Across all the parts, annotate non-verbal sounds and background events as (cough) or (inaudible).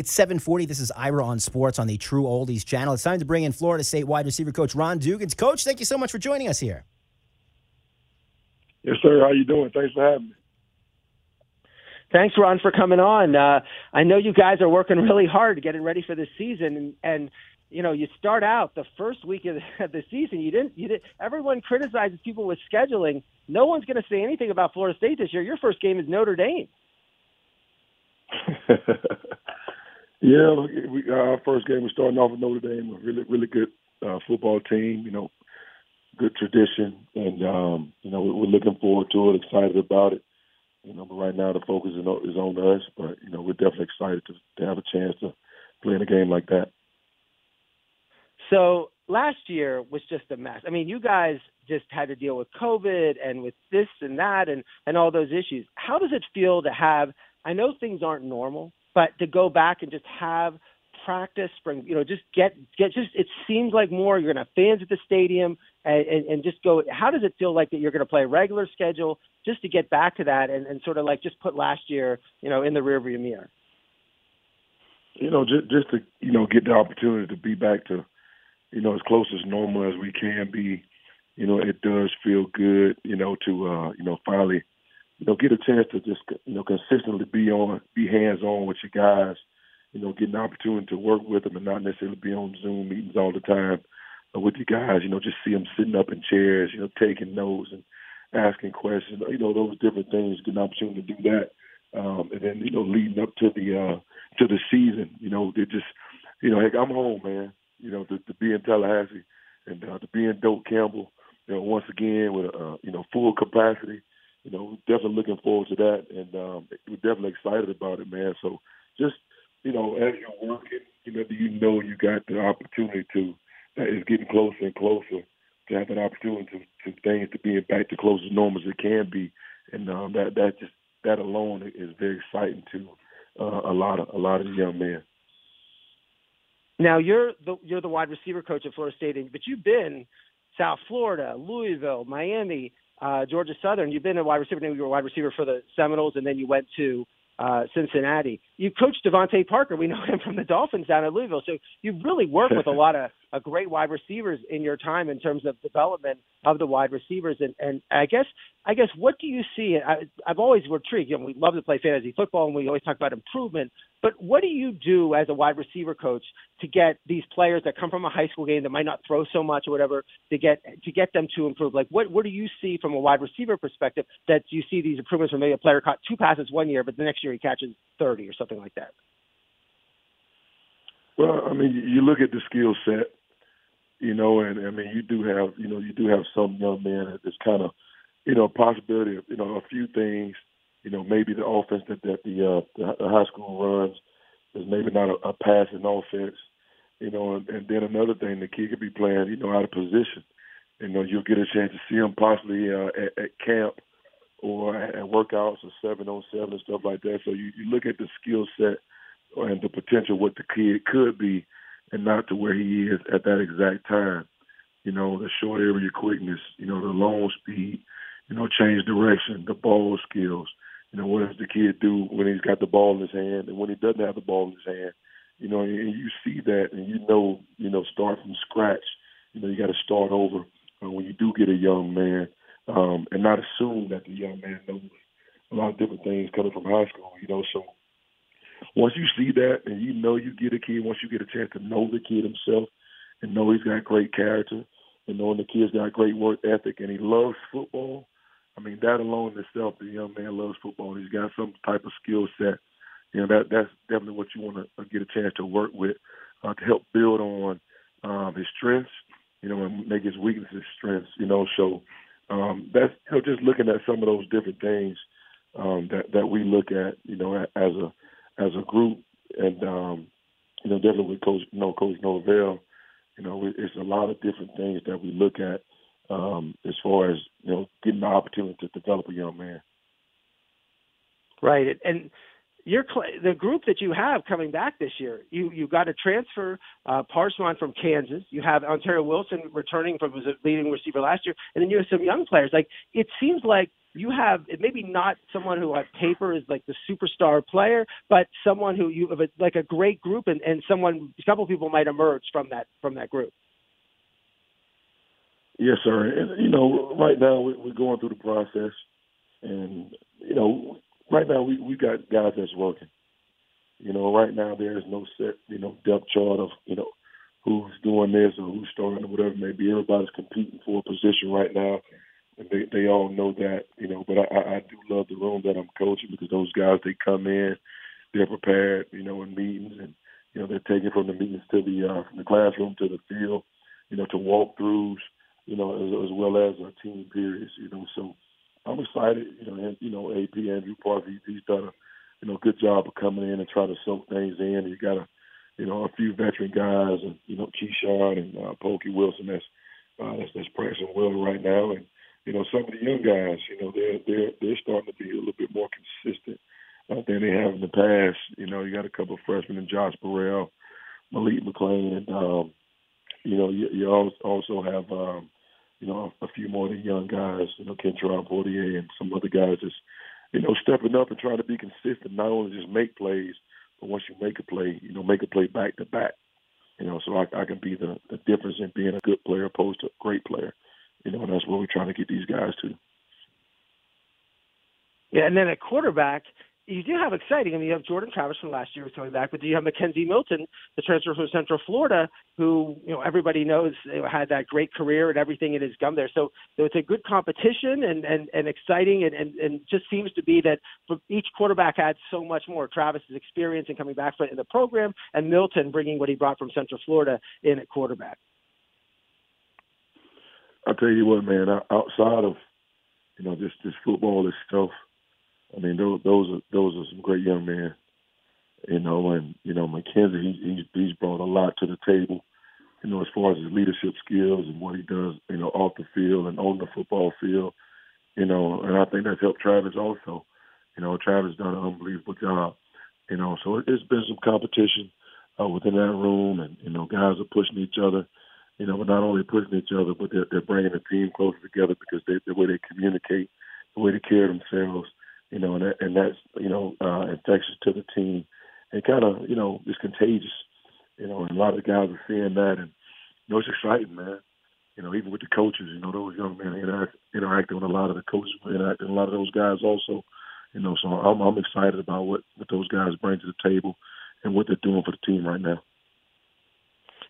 It's 740. This is Ira on Sports on the True Oldies channel. It's time to bring in Florida State wide receiver coach Ron Dugans. Coach, thank you so much for joining us here. Yes, sir. How you doing? Thanks for having me. Thanks, Ron, for coming on. Uh, I know you guys are working really hard getting ready for this season, and, and you know, you start out the first week of the, (laughs) of the season. You didn't. You did. Everyone criticizes people with scheduling. No one's going to say anything about Florida State this year. Your first game is Notre Dame. (laughs) yeah, we, our first game was starting off with Notre Dame, a really, really good uh, football team. You know, good tradition, and um, you know, we're looking forward to it. Excited about it. You know, but right now the focus is on, is on us. But you know, we're definitely excited to, to have a chance to play in a game like that. So last year was just a mess. I mean, you guys just had to deal with COVID and with this and that and and all those issues. How does it feel to have? I know things aren't normal, but to go back and just have practice spring you know just get get just it seems like more you're gonna have fans at the stadium and, and, and just go how does it feel like that you're gonna play a regular schedule just to get back to that and, and sort of like just put last year you know in the rearview mirror you know just just to you know get the opportunity to be back to you know, as close as normal as we can be. You know, it does feel good, you know, to uh, you know, finally, you know, get a chance to just you know, consistently be on be hands on with your guys, you know, get an opportunity to work with them and not necessarily be on Zoom meetings all the time with you guys, you know, just see them sitting up in chairs, you know, taking notes and asking questions, you know, those different things, get an opportunity to do that. Um, and then, you know, leading up to the uh to the season, you know, they just you know, heck, I'm home, man you know, to, to be in Tallahassee and uh, to be in Doak Campbell, you know, once again with uh, you know full capacity. You know, definitely looking forward to that, and um, we're definitely excited about it, man. So just you know, as you're working, you know, do you know you got the opportunity to that is getting closer and closer to have that opportunity to, to things to being back to close as normal as it can be, and um, that that just that alone is very exciting to uh, a lot of a lot of young men. Now you're the you're the wide receiver coach at Florida State, but you've been South Florida, Louisville, Miami, uh, Georgia Southern. You've been a wide receiver. You were a wide receiver for the Seminoles, and then you went to uh, Cincinnati. You coached DeVante Parker. We know him from the Dolphins down at Louisville. So you've really work with a (laughs) lot of a great wide receivers in your time in terms of development of the wide receivers. And, and I guess, I guess, what do you see? I, I've always were intrigued. You know, we love to play fantasy football, and we always talk about improvement. But what do you do as a wide receiver coach to get these players that come from a high school game that might not throw so much or whatever to get to get them to improve? Like, what what do you see from a wide receiver perspective that you see these improvements from maybe a player caught two passes one year, but the next year he catches thirty or something like that? Well, I mean, you look at the skill set you know, and I mean, you do have, you know, you do have some young men that's kind of, you know, possibility of, you know, a few things, you know, maybe the offense that, that the, uh, the high school runs is maybe not a, a passing offense, you know, and, and then another thing, the kid could be playing, you know, out of position. You know, you'll get a chance to see him possibly uh, at, at camp or at workouts or seven on seven and stuff like that. So you, you look at the skill set and the potential what the kid could be and not to where he is at that exact time. You know, the short area quickness, you know, the long speed, you know, change direction, the ball skills. You know, what does the kid do when he's got the ball in his hand and when he doesn't have the ball in his hand? You know, and you see that and you know, you know, start from scratch. You know, you got to start over uh, when you do get a young man um, and not assume that the young man knows a lot of different things coming from high school. You know, so once you see that and you know you get a kid, once you get a chance to know the kid himself and know he's got great character and knowing the kid's got great work ethic and he loves football, I mean that alone in itself, the young man loves football and he's got some type of skill set. You know that that's definitely what you want to uh, get a chance to work with uh, to help build on um, his strengths, you know, and make his weaknesses strengths. You know, so um, that's you know just looking at some of those different things um, that that we look at, you know, as a as a group, and um, you know, definitely with Coach, you know, Coach Norvell, you know, it's a lot of different things that we look at um, as far as you know, getting the opportunity to develop a young man. Right, and your the group that you have coming back this year, you you got a transfer, uh, from Kansas. You have Ontaria Wilson returning from was a leading receiver last year, and then you have some young players. Like it seems like you have maybe not someone who on paper is like the superstar player, but someone who you have a, like a great group and, and someone a couple people might emerge from that from that group. Yes, sir. And you know, right now we're going through the process, and you know, right now we we got guys that's working. You know, right now there is no set, you know, depth chart of, you know, who's doing this or who's starting or whatever it may be. Everybody's competing for a position right now they they all know that, you know. But I, I do love the room that I'm coaching because those guys they come in, they're prepared, you know, in meetings, and you know they're taking from the meetings to the uh, from the classroom to the field, you know, to walkthroughs, you know, as, as well as uh, team periods, you know. So I'm excited, you know, and you know, AP Andrew Park, he, he's done a you know good job of coming in and trying to soak things in. You got a you know a few veteran guys, and you know Keyshawn and uh, Pokey Wilson that's uh, that's that's pressing well right now, and you know, some of the young guys, you know, they're they're they're starting to be a little bit more consistent uh, than they have in the past. You know, you got a couple of freshmen in Josh Burrell, Malik McClain, and um, you know, you, you also have um, you know a few more of the young guys, you know, Kentron Poitier and some other guys just you know stepping up and trying to be consistent, not only just make plays, but once you make a play, you know, make a play back to back. You know, so I, I can be the, the difference in being a good player opposed to a great player. You know, that's where we're trying to get these guys to. Yeah, and then at quarterback, you do have exciting. I mean, you have Jordan Travis from last year coming back, but do you have McKenzie Milton, the transfer from Central Florida, who you know everybody knows had that great career and everything in his gum there. So, so it's a good competition and and, and exciting, and, and and just seems to be that each quarterback adds so much more. Travis's experience and coming back in the program, and Milton bringing what he brought from Central Florida in at quarterback. I'll tell you what, man. Outside of you know just this football this stuff, I mean those those are those are some great young men. You know, and you know McKenzie, he, he's he's brought a lot to the table. You know, as far as his leadership skills and what he does, you know, off the field and on the football field. You know, and I think that's helped Travis also. You know, Travis done an unbelievable job. You know, so it's been some competition uh, within that room, and you know, guys are pushing each other you know, not only pushing each other, but they're, they're bringing the team closer together because they, the way they communicate, the way they care themselves, you know, and, that, and that's, you know, uh, infectious to the team and kind of, you know, it's contagious, you know, and a lot of the guys are seeing that and, you know, it's exciting, man. You know, even with the coaches, you know, those young men interact, interacting with a lot of the coaches, interacting a lot of those guys also, you know, so I'm, I'm excited about what, what those guys bring to the table and what they're doing for the team right now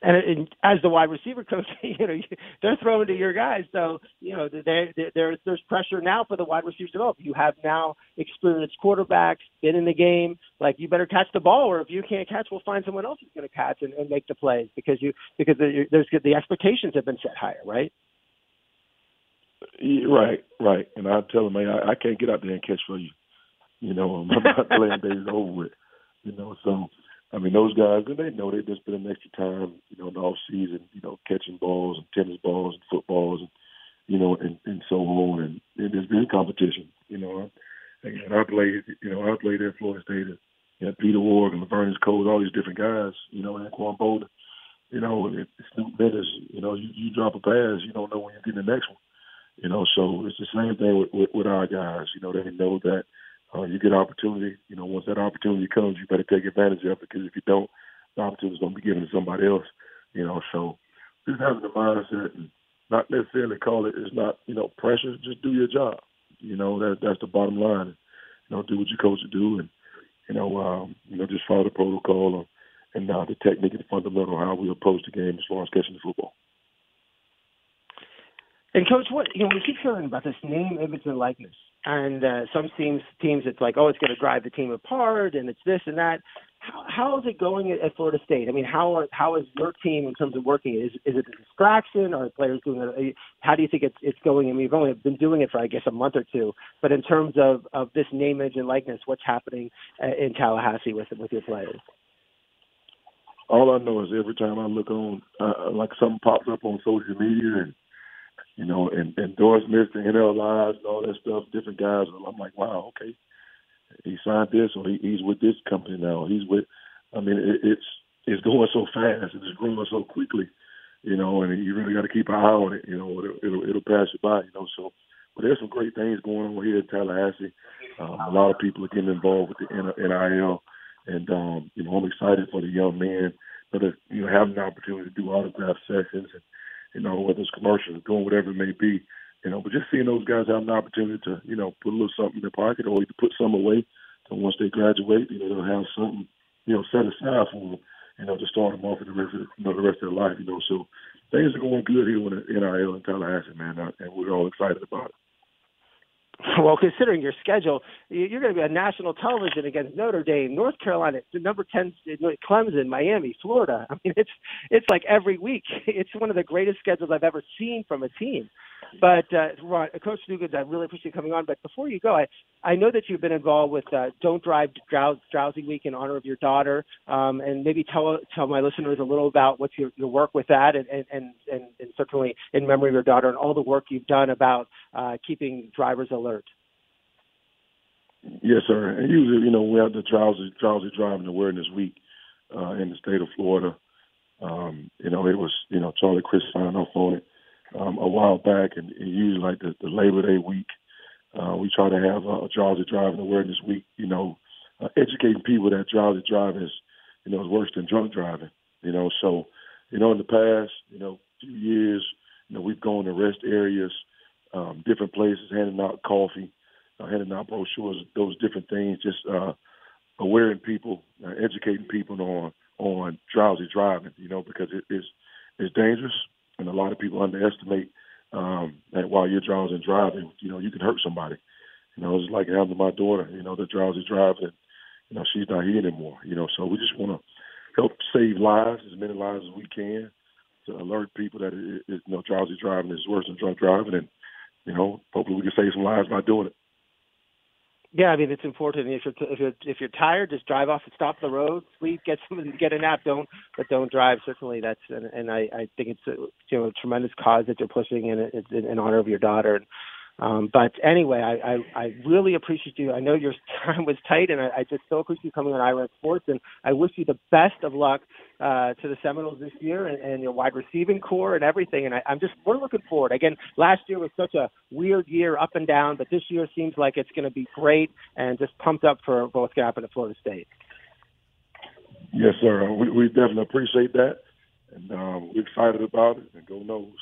and, and as the wide receiver coach, (laughs) you know they're throwing to your guys. So you know they, there's there's pressure now for the wide receivers to develop. You have now experienced quarterbacks, been in the game. Like you better catch the ball, or if you can't catch, we'll find someone else who's going to catch and, and make the plays because you because there's the expectations have been set higher, right? Right, right. And I tell them, man, I, I can't get out there and catch for you. You know, (laughs) my playing days over with. You know, so I mean, those guys, and they know they just spend an extra time, you know, in the off season, you know, catching balls and tennis balls and footballs, and you know, and, and so on. And, and there's been competition, you know. And I played, you know, I played at Florida State. And, you know, Peter Warrick and Laveranues Coles, all these different guys, you know, Anquan Boldin. You know, it, Snoop Bennett, you know, you, you drop a pass, you don't know when you're getting the next one. You know, so it's the same thing with, with, with our guys. You know, they know that uh, you get opportunity. You know, once that opportunity comes, you better take advantage of it because if you don't, the opportunity is going to be given to somebody else. You know, so just having the mindset and not necessarily call it is not you know pressure. Just do your job. You know that that's the bottom line. You know, do what your coach to do, and you know, um, you know, just follow the protocol and, and uh, the technique and fundamental how we approach the game as far as catching the football. And coach, what you know, we keep hearing about this name, image, and likeness, and uh, some teams, teams, it's like, oh, it's going to drive the team apart, and it's this and that. How, how is it going at, at Florida State? I mean, how are, how is your team in terms of working? Is is it a distraction? Are players doing it? How do you think it's it's going? I mean, you've only been doing it for I guess a month or two, but in terms of of this name, image, and likeness, what's happening uh, in Tallahassee with with your players? All I know is every time I look on, uh, like something pops up on social media and you know, and endorsements and NL lives and all that stuff, different guys. I'm like, wow, okay, he signed this, or he, he's with this company now. He's with, I mean, it, it's it's going so fast and it's growing so quickly, you know, and you really got to keep an eye on it. You know, it'll, it'll it'll pass you by, you know. So But there's some great things going on here in Tallahassee. Um, a lot of people are getting involved with the NIL, and um, you know I'm excited for the young men that are you know having the opportunity to do autograph sessions and you know whether it's commercials, doing whatever it may be. You know, but just seeing those guys have an opportunity to, you know, put a little something in their pocket or to put some away. So once they graduate, you know, they'll have something, you know, set aside for them, you know, to start them off for the rest of, you know, the rest of their life, you know. So things are going good here in NIL in Tallahassee, man, and we're all excited about it. (laughs) Well, considering your schedule, you're going to be on national television against Notre Dame, North Carolina, the number ten, Clemson, Miami, Florida. (laughs) I mean, it's it's like every week. (laughs) It's one of the greatest schedules I've ever seen from a team. But uh, Ron, Coach Dugans, I really appreciate you coming on. But before you go, I I know that you've been involved with uh, Don't Drive Drowsy Week in honor of your daughter, um, and maybe tell tell my listeners a little about what's your, your work with that, and and, and and certainly in memory of your daughter and all the work you've done about uh, keeping drivers alert. Yes, sir. And usually, you know, we have the drowsy drowsy driving awareness week uh, in the state of Florida. Um, you know, it was you know Charlie Crist signed off on it um, a while back, and, and usually like the, the Labor Day week, uh, we try to have a, drowsy driving awareness week. You know, uh, educating people that drowsy driving is, you know, is worse than drunk driving. You know, so you know in the past, you know, few years, you know, we've gone to rest areas, um, different places, handing out coffee, uh, handing out brochures, those different things, just uh, awareing people, uh, educating people on on drowsy driving. You know, because it is it's dangerous and a lot of people underestimate um, that while you're drowsy and driving, you know, you can hurt somebody. You know, it's like to my daughter. You know, the drowsy driving, you know, she's not here anymore. You know, so we just want to help save lives, as many lives as we can, to alert people that it, it, you know drowsy driving is worse than drunk driving, and you know, hopefully we can save some lives by doing it. Yeah, I mean it's important. If you're if you're if you're tired, just drive off and stop the road, sleep, get some, get a nap. Don't but don't drive. Certainly, that's and, and I I think it's a, you know a tremendous cause that you're pushing, and it's in, in honor of your daughter. And um, but anyway, I, I, I really appreciate you. I know your (laughs) time was tight, and I, I just so appreciate you coming on Ira Sports. And I wish you the best of luck uh, to the Seminoles this year and, and your wide receiving corps and everything. And I, I'm just we're looking forward. Again, last year was such a weird year, up and down, but this year seems like it's going to be great, and just pumped up for what's going to happen at Florida State. Yes, sir. We, we definitely appreciate that, and um, we're excited about it. And go Noles.